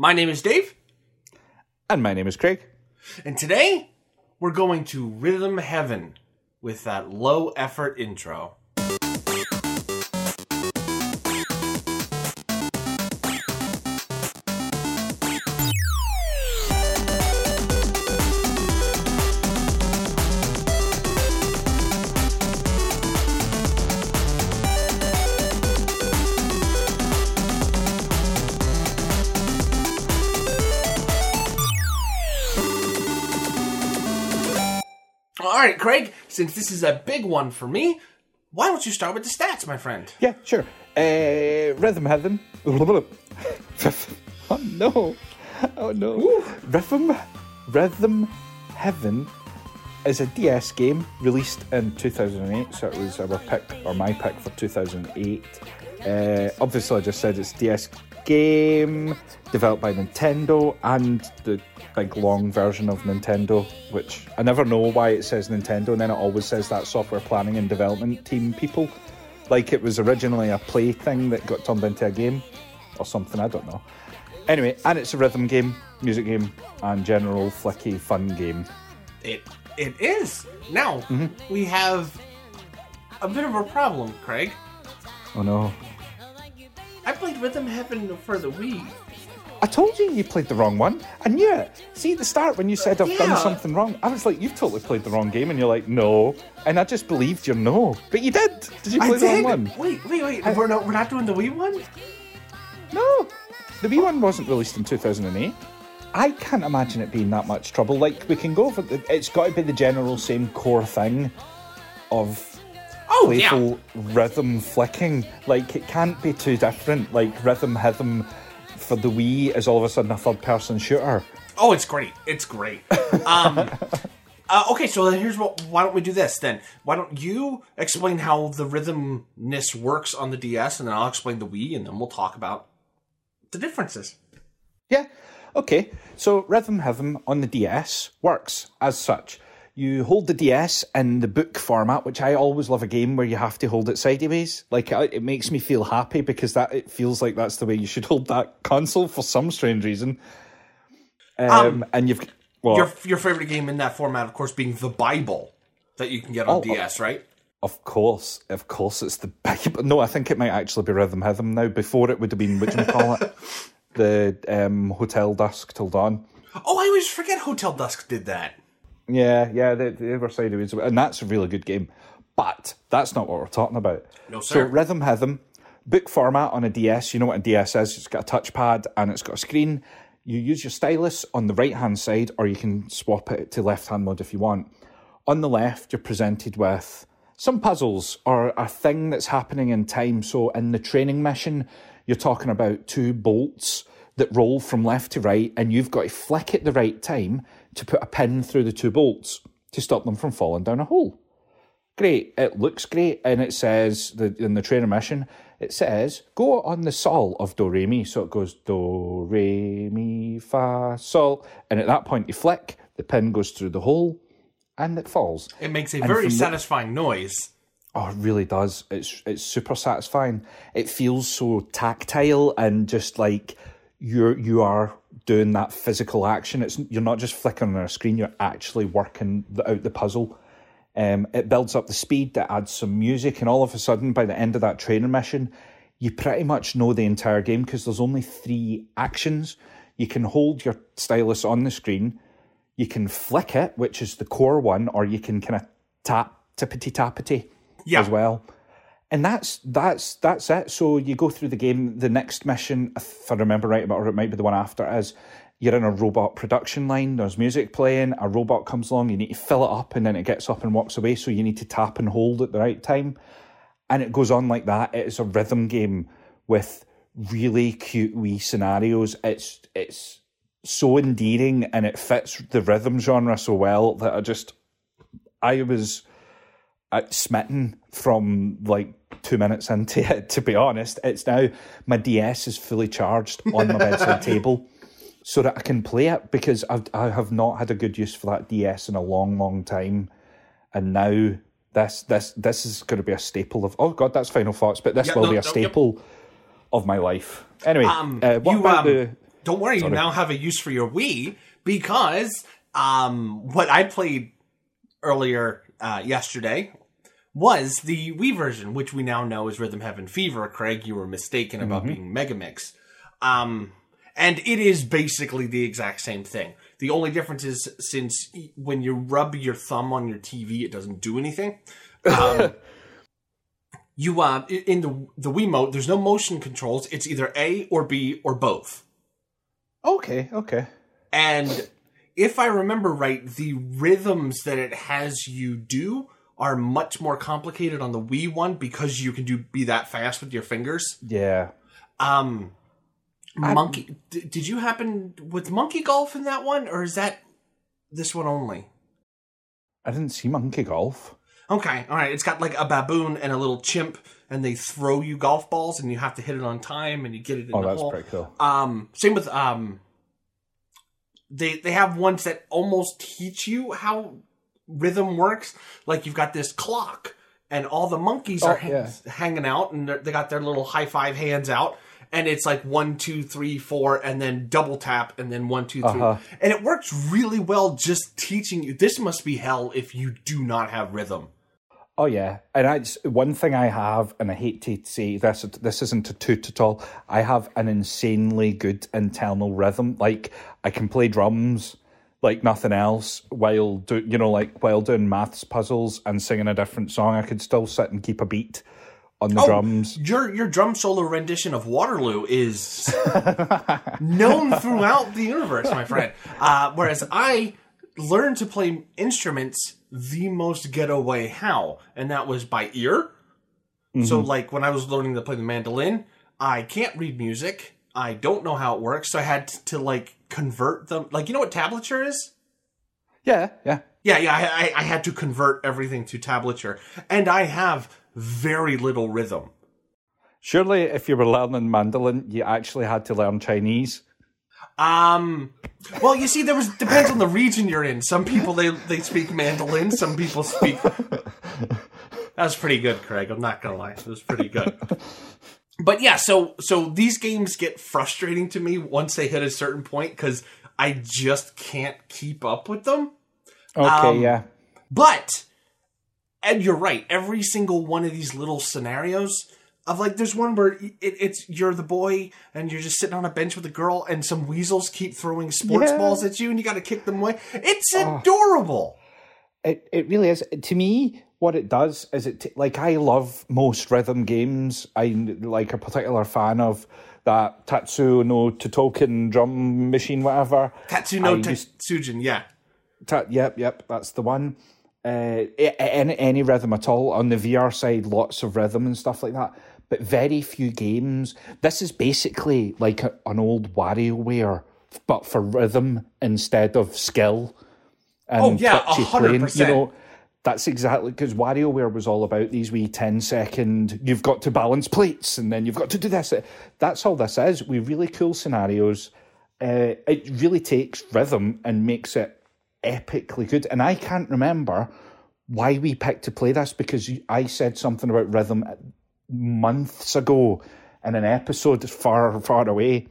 My name is Dave, And my name is Craig. and today we're going to Rhythm Heaven with that low effort intro. Craig, since this is a big one for me, why don't you start with the stats, my friend? Yeah, sure. Uh, Rhythm Heaven. oh no. Oh no. Rhythm Rhythm Heaven is a DS game released in 2008, so it was our pick, or my pick for 2008. Uh, obviously, I just said it's DS game developed by Nintendo and the big long version of Nintendo, which I never know why it says Nintendo and then it always says that software planning and development team people. Like it was originally a play thing that got turned into a game or something, I don't know. Anyway, and it's a rhythm game, music game, and general flicky fun game. It it is. Now, mm-hmm. we have a bit of a problem, Craig. Oh no. I played Rhythm Heaven for the Wii. I told you you played the wrong one. I knew it. See, at the start when you said I've Yeah. done something wrong, I was like, you've totally played the wrong game, and you're like, no. And I just believed your no. But you did. Did you play I the wrong one? Wait, wait, wait. We're not we're not doing the Wii one. No. The Wii one wasn't released in 2008. I can't imagine it being that much trouble. Like, we can go for the, it's got to be the general same core thing of Oh yeah. playful rhythm flicking. Like, it can't be too different. Like, rhythm, rhythm for the Wii is all of a sudden a third person shooter. Oh, it's great. It's great. Um, uh, okay, so here's what. Why don't we do this then? Why don't you explain how the rhythmness works on the DS, and then I'll explain the Wii, and then we'll talk about the differences. Yeah. Okay. So Rhythm Rhythm on the DS works as such. You hold the DS in the book format, which I always love a game where you have to hold it sideways. Like it makes me feel happy because that it feels like that's the way you should hold that console for some strange reason. Um, Um, and you've well, Your your favorite game in that format, of course, being the Bible that you can get on Oh, DS, right? of course, of course, it's the big. No, I think it might actually be Rhythm Rhythm now. Before it would have been which do you call it? The um, Hotel Dusk Till Dawn. Oh, I always forget Hotel Dusk did that. Yeah, yeah, they, they were sideways, and that's a really good game. But that's not what we're talking about. No, sir. So. Rhythm Rhythm, book format on a DS. You know what a DS is? It's got a touchpad and it's got a screen. You use your stylus on the right hand side, or you can swap it to left hand mode if you want. On the left, you're presented with some puzzles or a thing that's happening in time. So in the training mission, you're talking about two bolts that roll from left to right, and you've got to flick at the right time to put a pin through the two bolts to stop them from falling down a hole. Great, it looks great, and it says the, in the trainer mission, it says go on the sol of do re mi. So it goes do re mi fa sol, and at that point you flick, the pin goes through the hole, and it falls. It makes a And very from the- satisfying noise. Oh, it really does. It's it's super satisfying. It feels so tactile and just like you're you are doing that physical action. It's you're not just flicking on a screen. You're actually working the, out the puzzle. Um, it builds up the speed. That adds some music, and all of a sudden, by the end of that training mission, you pretty much know the entire game because there's only three actions. You can hold your stylus on the screen. You can flick it, which is the core one, or you can kind of tap tippity tappity Yeah. as well. And that's that's that's it. So you go through the game. The next mission, if I remember right, or it might be the one after, is you're in a robot production line. There's music playing. A robot comes along. You need to fill it up, and then it gets up and walks away. So you need to tap and hold at the right time, and it goes on like that. It is a rhythm game with really cute wee scenarios. It's it's so endearing, and it fits the rhythm genre so well that I just I was smitten from like two minutes into it. To be honest, it's now my DS is fully charged on my bedside table, so that I can play it because I've, I have not had a good use for that DS in a long, long time, and now this this this is going to be a staple of. Oh God, that's final thoughts, but this Yeah, will no, be a no, yep. staple of my life. Anyway, Um, uh, what you, about um, the? don't worry, you now have a use for your Wii because um, what I played earlier uh, yesterday was the Wii version, which we now know is Rhythm Heaven Fever. Craig, you were mistaken about being Megamix. Um, and it is basically the exact same thing. The only difference is since when you rub your thumb on your TV, it doesn't do anything. Um, you uh, in the the Wii mode, there's no motion controls. It's either A or B or both. Okay, okay. And if I remember right, the rhythms that it has you do are much more complicated on the Wii one because you can do be that fast with your fingers. Yeah. Um, monkey. D- did you happen with Monkey Golf in that one, or is that this one only? I didn't see Monkey Golf. Okay, all right. It's got like a baboon and a little chimp, and they throw you golf balls, and you have to hit it on time, and you get it in Oh, the that's hole. pretty cool. Um, same with um, they they have ones that almost teach you how rhythm works. Like you've got this clock, and all the monkeys are Oh, yeah. hanging out, and they got their little high five hands out. And it's like one, two, three, four, and then double tap, and then one, two, three. Uh-huh. And it works really well just teaching you. This must be hell if you do not have rhythm. Oh yeah, and that's one thing I have, and I hate to say this. This isn't a toot at all. I have an insanely good internal rhythm. Like I can play drums like nothing else while do you know like while doing maths puzzles and singing a different song. I could still sit and keep a beat on the Oh, drums. Your your drum solo rendition of Waterloo is known throughout the universe, my friend. Uh, whereas I learned to play instruments the most getaway how, and that was by ear. So, like when I was learning to play the mandolin, I can't read music. I don't know how it works, so I had to, like convert them. Like you know what tablature is? Yeah, yeah. Yeah, yeah. I, I, I had to convert everything to tablature, and I have very little rhythm. Surely, if you were learning mandolin, you actually had to learn Chinese. Um. Well, you see, there was depends on the region you're in. Some people they they speak mandolin. Some people speak. That was pretty good, Craig. I'm not gonna lie. It was pretty good. But yeah, so so these games get frustrating to me once they hit a certain point because I just can't keep up with them. Okay, Um, yeah. But and you're right. Every single one of these little scenarios of like, there's one where it, it's you're the boy and you're just sitting on a bench with a girl, and some weasels keep throwing sports Yeah. balls at you, and you got to kick them away. It's adorable. It it really is. To me, what it does is it t- like I love most rhythm games. I'm like a particular fan of that Tatsu no Totoken drum machine, whatever. Tatsuno I used- Tatsujin, yeah. Ta- yep, yep, that's the one. Uh, any, any rhythm at all on the VR side, lots of rhythm and stuff like that, but very few games. This is basically like a, an old WarioWare, but for rhythm instead of skill. And Oh, yeah, twitchy 100%. You know, that's exactly because WarioWare was all about these wee 10 second, you've got to balance plates and then you've got to do this. That's all this is. We really cool scenarios. Uh, it really takes rhythm and makes it epically good. And I can't remember why we picked to play this because I said something about rhythm months ago in an episode far, far away.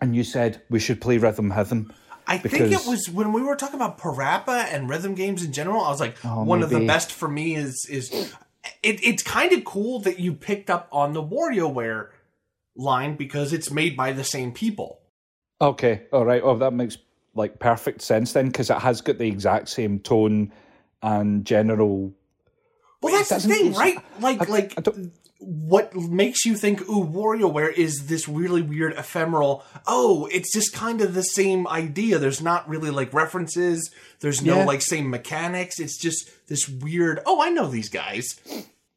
And you said we should play Rhythm Heaven. I think it was when we were talking about Parappa and rhythm games in general. I was like, oh, one of the best for me is is it, it's kind of cool that you picked up on the WarioWare line because it's made by the same people. Okay, all right. Oh, that makes like perfect sense then because it has got the exact same tone and general. Well, that's the thing, right? Like, I- like I what makes you think, ooh, WarioWare is this really weird, ephemeral? Oh, it's just kind of the same idea. There's not really like references. There's no Yeah. like same mechanics. It's just this weird. Oh, I know these guys.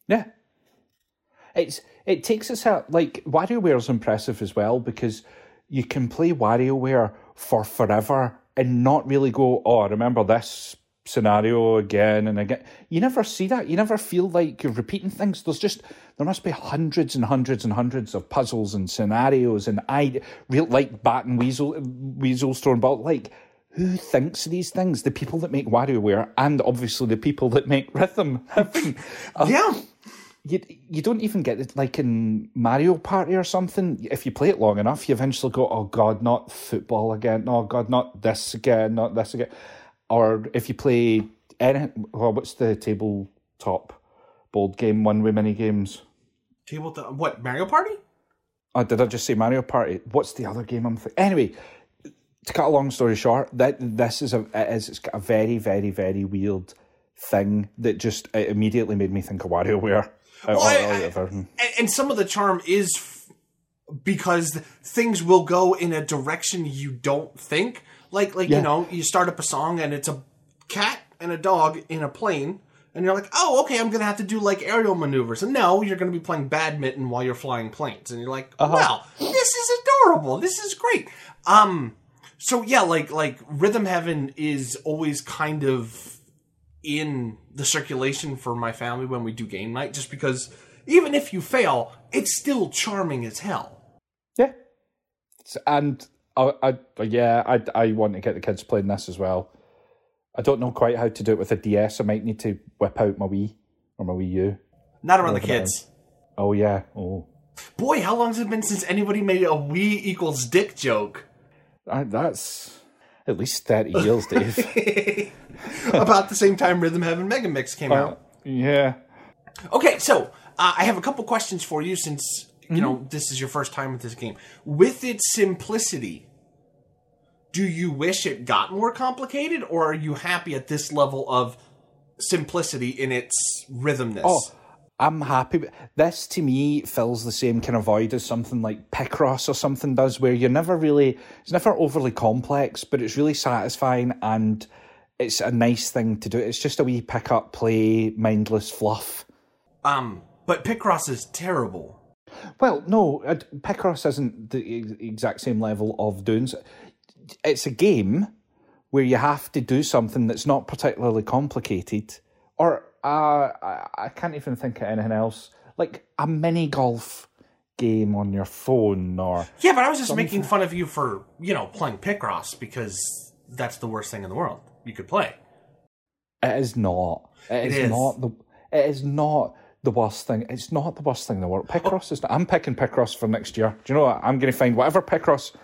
Yeah, it's it takes us out like is impressive as well because you can play WarioWare for forever and not really go, oh, remember this scenario again and again. You never see that. You never feel like you're repeating things. There's just there must be hundreds and hundreds and hundreds of puzzles and scenarios and I real like Bat and Weasel Weasel Storm, but like who thinks of these things? The people that make WarioWare and obviously the people that make Rhythm. Uh, yeah. you you don't even get it like in Mario Party or something. If you play it long enough, you eventually go, "Oh God, not football again! Oh God, not this again! Not this again!" Or if you play any, well, what's the tabletop board game one with mini games? Table what Mario Party? Oh, did I just say Mario Party? What's the other game I'm thinking? Anyway, to cut a long story short, that this is a it is it's got a very very very weird thing that just it immediately made me think of WarioWare. Uh, well, I, I, and, and, some of the charm is f- because things will go in a direction you don't think. Like like yeah. you know, you start up a song and it's a cat and a dog in a plane and you're like, oh, okay, I'm going to have to do like aerial maneuvers. And no, you're going to be playing badminton while you're flying planes. And you're like, uh-huh. wow, this is adorable. This is great. Um, so yeah, like like Rhythm Heaven is always kind of in the circulation for my family when we do game night, just because even if you fail, it's still charming as hell. Yeah, and I, I yeah, I I want to get the kids playing this as well. I don't know quite how to do it with a DS. I might need to whip out my Wii or my Wii U. Not around the kids. Oh yeah. Oh. Boy, how long has it been since anybody made a Wii equals dick joke? Uh, that's at least thirty years, Dave. About the same time Rhythm Heaven Megamix came uh, out. Yeah. Okay, so uh, I have a couple questions for you since you mm-hmm. know this is your first time with this game. With its simplicity, do you wish it got more complicated, or are you happy at this level of simplicity in its rhythmness? Oh, I'm happy. This to me fills the same kind of void as something like Picross or something does, where you're never really, it's never overly complex, but it's really satisfying and it's a nice thing to do. It's just a wee pick up, play, mindless fluff. Um, but Picross is terrible. Well, no, Picross isn't the exact same level of doing it's a game where you have to do something that's not particularly complicated, or uh, I, can't even think of anything else like a mini golf game on your phone or yeah. But I was just something. making fun of you for you know playing Picross because that's the worst thing in the world you could play. It is not. it is, it is. not the. It is not the worst thing. It's not the worst thing in the world. Picross oh. is. Not, I'm picking Picross for next year. Do you know what? I'm going to find whatever Picross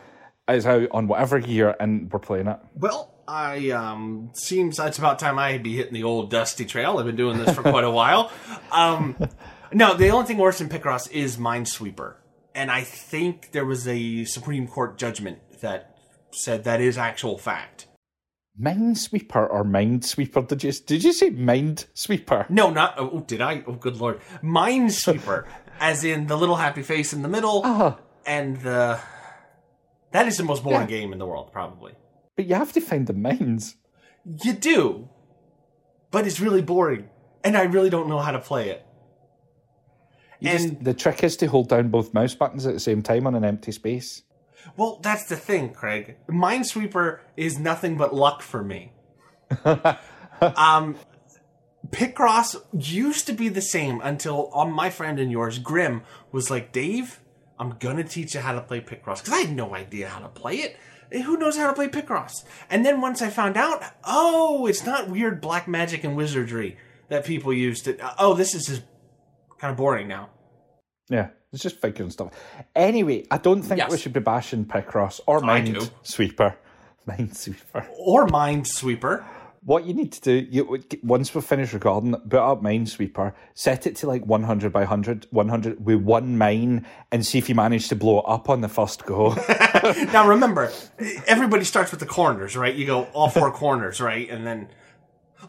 is out on whatever gear, and we're playing it. Well, I um seems it's about time I be hitting the old dusty trail. I've been doing this for quite a while. Um, no, the only thing worse than Picross is Minesweeper, and I think there was a Supreme Court judgment that said that is actual fact. Minesweeper or Minesweeper? Did you did you say Minesweeper? No, not. Oh, did I? Oh, good lord, Minesweeper, as in the little happy face in the middle, uh-huh. and the that is the most boring yeah. game in the world, probably. But you have to find the mines. You do. But it's really boring. And I really don't know how to play it. You and just, the trick is to hold down both mouse buttons at the same time on an empty space. Well, that's the thing, Craig. Minesweeper is nothing but luck for me. um, Picross used to be the same until on my friend and yours, Grim, was like, Dave, I'm gonna teach you how to play Picross because I had no idea how to play it. Who knows how to play Picross? And then once I found out, oh, it's not weird black magic and wizardry that people used to. Uh, oh, this is just kind of boring now. Yeah, it's just figuring stuff. Anyway, I don't think yes. we should be bashing Picross or Minesweeper. Minesweeper. Or Minesweeper what you need to do, you once we finish recording, put up Minesweeper, set it to like 100 by 100, 100 with one mine, and see if you manage to blow it up on the first go. now remember, everybody starts with the corners, right? You go all four corners, right? And then,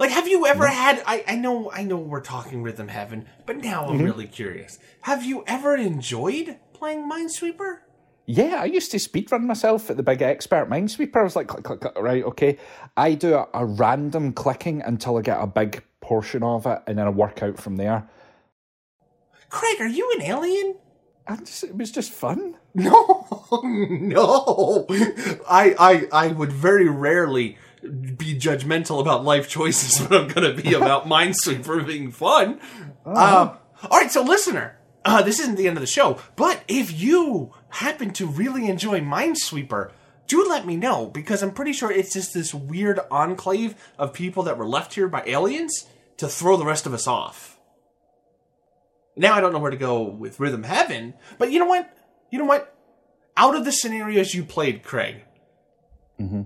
like, have you ever had? I, I know, I know, we're talking Rhythm Heaven, but now I'm mm-hmm. really curious. Have you ever enjoyed playing Minesweeper? Yeah, I used to speedrun myself at the big expert Minesweeper. I was like, click, click, click, right, okay. I do a, a, random clicking until I get a big portion of it, and then I work out from there. Craig, are you an alien? Just, it was just fun. No, no. I, I, I would very rarely be judgmental about life choices, but I'm going to be about Minesweeper being fun. Uh-huh. Uh, all right, so listener, uh, this isn't the end of the show, but if you happen to really enjoy Minesweeper, do let me know because I'm pretty sure it's just this weird enclave of people that were left here by aliens to throw the rest of us off. Now I don't know where to go with Rhythm Heaven, but you know what? You know what? Out of the scenarios you played, Craig, Mm-hmm.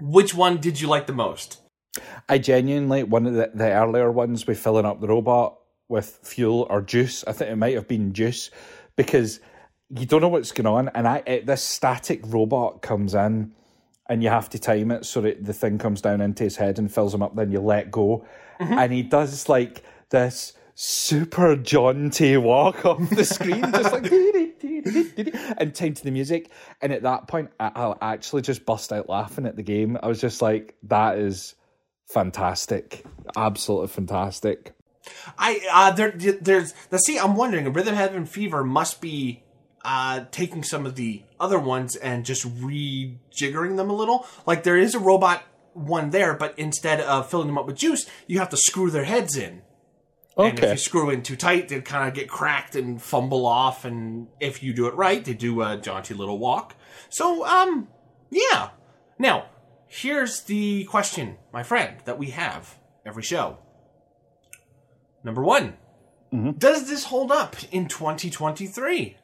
which one did you like the most? I genuinely one of the, the earlier ones with filling up the robot with fuel or juice. I think it might have been juice because you don't know what's going on, and I it, this static robot comes in, and you have to time it so that the thing comes down into his head and fills him up. Then you let go, mm-hmm. and he does like this super jaunty walk off the screen, just like and time to the music. And at that point, I, I'll actually just bust out laughing at the game. I was just like, that is fantastic, absolutely fantastic. I uh there there's now see I'm wondering Rhythm Heaven Fever must be uh taking some of the other ones and just rejiggering them a little. Like there is a robot one there, but instead of filling them up with juice, you have to screw their heads in. And if Okay. you screw in too tight, they kind of get cracked and fumble off. And if you do it right, they do a jaunty little walk. So, um, yeah. Now, here's the question, my friend, that we have every show. Number one Does this hold up in 2023?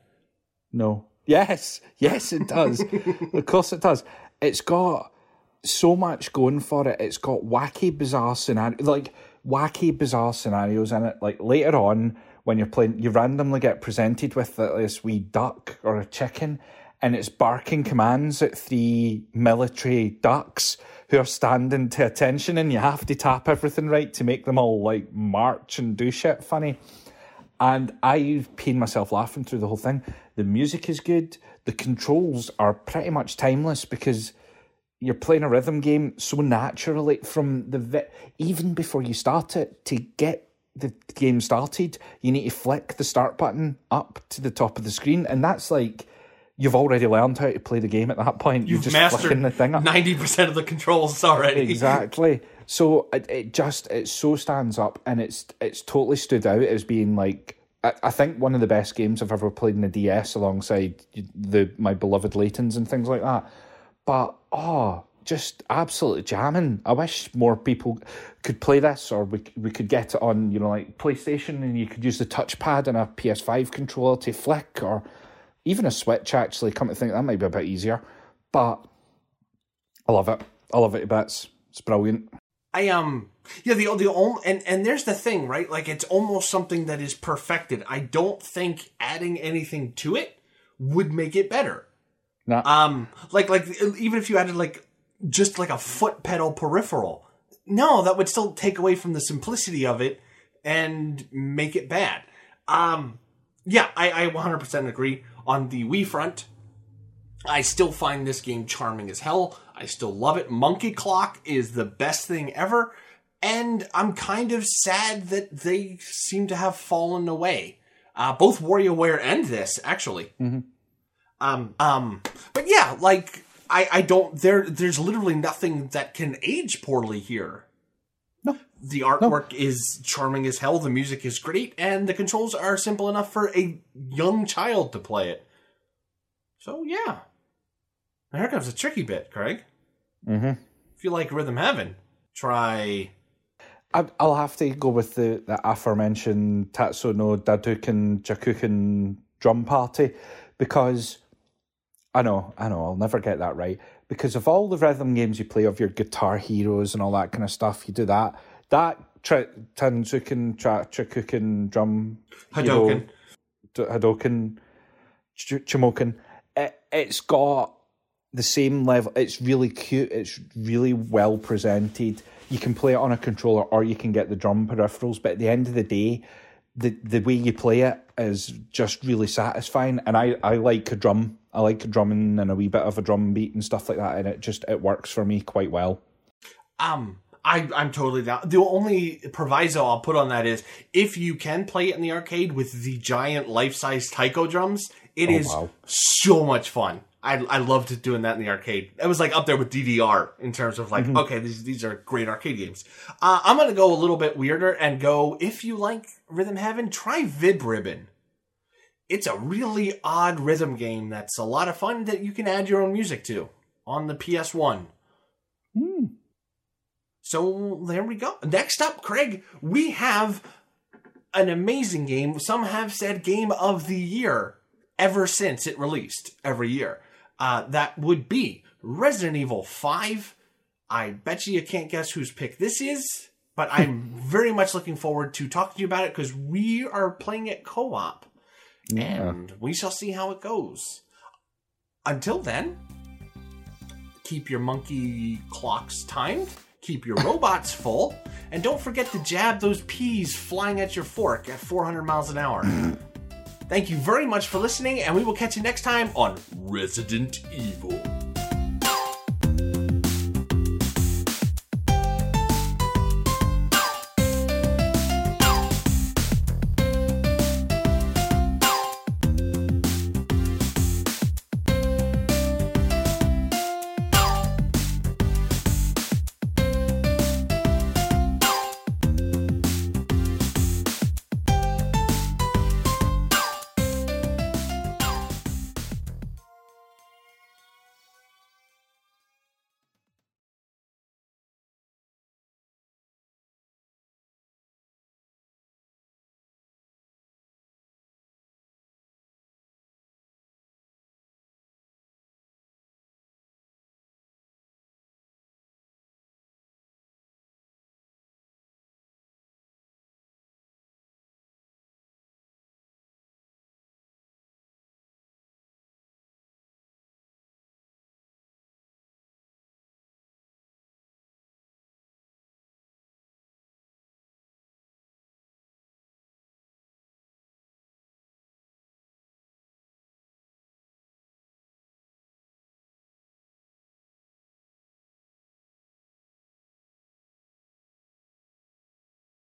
No. Yes, yes, it does. of course, it does. It's got so much going for it. It's got wacky, bizarre scenario, like wacky, bizarre scenarios in it. Like later on, when you're playing, you randomly get presented with uh, this wee duck or a chicken, and it's barking commands at three military ducks who are standing to attention, and you have to tap everything right to make them all like march and do shit funny and I've pain myself laughing through the whole thing. The music is good. The controls are pretty much timeless because you're playing a rhythm game so naturally from the vi- even before you start it to get the game started. You need to flick the start button up to the top of the screen, and that's like you've already learned how to play the game at that point. You're You've just mastered the thing up. 90% of the controls already. exactly. So it, it just it so stands up, and it's it's totally stood out as being like I, I think one of the best games I've ever played in the DS, alongside the my beloved Laytons and things like that. But oh, just absolutely jamming. I wish more people could play this, or we we could get it on you know like PlayStation, and you could use the touchpad and a PS5 controller to flick, or even a Switch. Actually, come to think, that might be a bit easier. But I love it. I love it to bits. It's brilliant. I um yeah the the only and and there's the thing right like it's almost something that is perfected. I don't think adding anything to it would make it better. Nah. Um like like even if you added like just like a foot pedal peripheral, no, that would still take away from the simplicity of it and make it bad. Um yeah, I I 100% agree on the Wii front. I still find this game charming as hell. I still love it. Monkey Clock is the best thing ever. And I'm kind of sad that they seem to have fallen away. Uh, both WarioWare and this, actually. Um, um, but yeah, like, I, I don't, there, there's literally nothing that can age poorly here. No. The artwork is charming as hell, the music is great, and the controls are simple enough for a young child to play it. So yeah. Now here comes the tricky bit, Craig. Mm-hmm. If you like Rhythm Heaven, try. I'll have to go with the, the aforementioned Tatsuno Daduken Jakuken drum party because I know, I know, I'll never get that right. Because of all the rhythm games you play of your guitar heroes and all that kind of stuff, you do that. That tri- Tanzuken tra- drum Hadoken. D- Hadoken, Ch- Chimoken. It, it's got the same level. It's really cute. It's really well presented. You can play it on a controller or you can get the drum peripherals. But at the end of the day, the the way you play it is just really satisfying. And I, I like a drum. I like a drumming and a wee bit of a drum beat and stuff like that. And it just it works for me quite well. Um, I, I'm totally down. The only proviso I'll put on that is if you can play it in the arcade with the giant life size taiko drums, it is wow. so much fun. I, I loved doing that in the arcade. It was like up there with DDR in terms of like, okay, these these are great arcade games. Uh, I'm gonna go a little bit weirder and go if you like Rhythm Heaven, try Vib Ribbon. It's a really odd rhythm game that's a lot of fun that you can add your own music to on the PS1. So there we go. Next up, Craig, we have an amazing game. Some have said game of the year ever since it released every year. Uh, that would be Resident Evil 5. I bet you you can't guess whose pick this is, but I'm very much looking forward to talking to you about it because we are playing it co op and we shall see how it goes. Until then, keep your monkey clocks timed, keep your robots full, and don't forget to jab those peas flying at your fork at 400 miles an hour. Thank you very much for listening, and we will catch you next time on Resident Evil.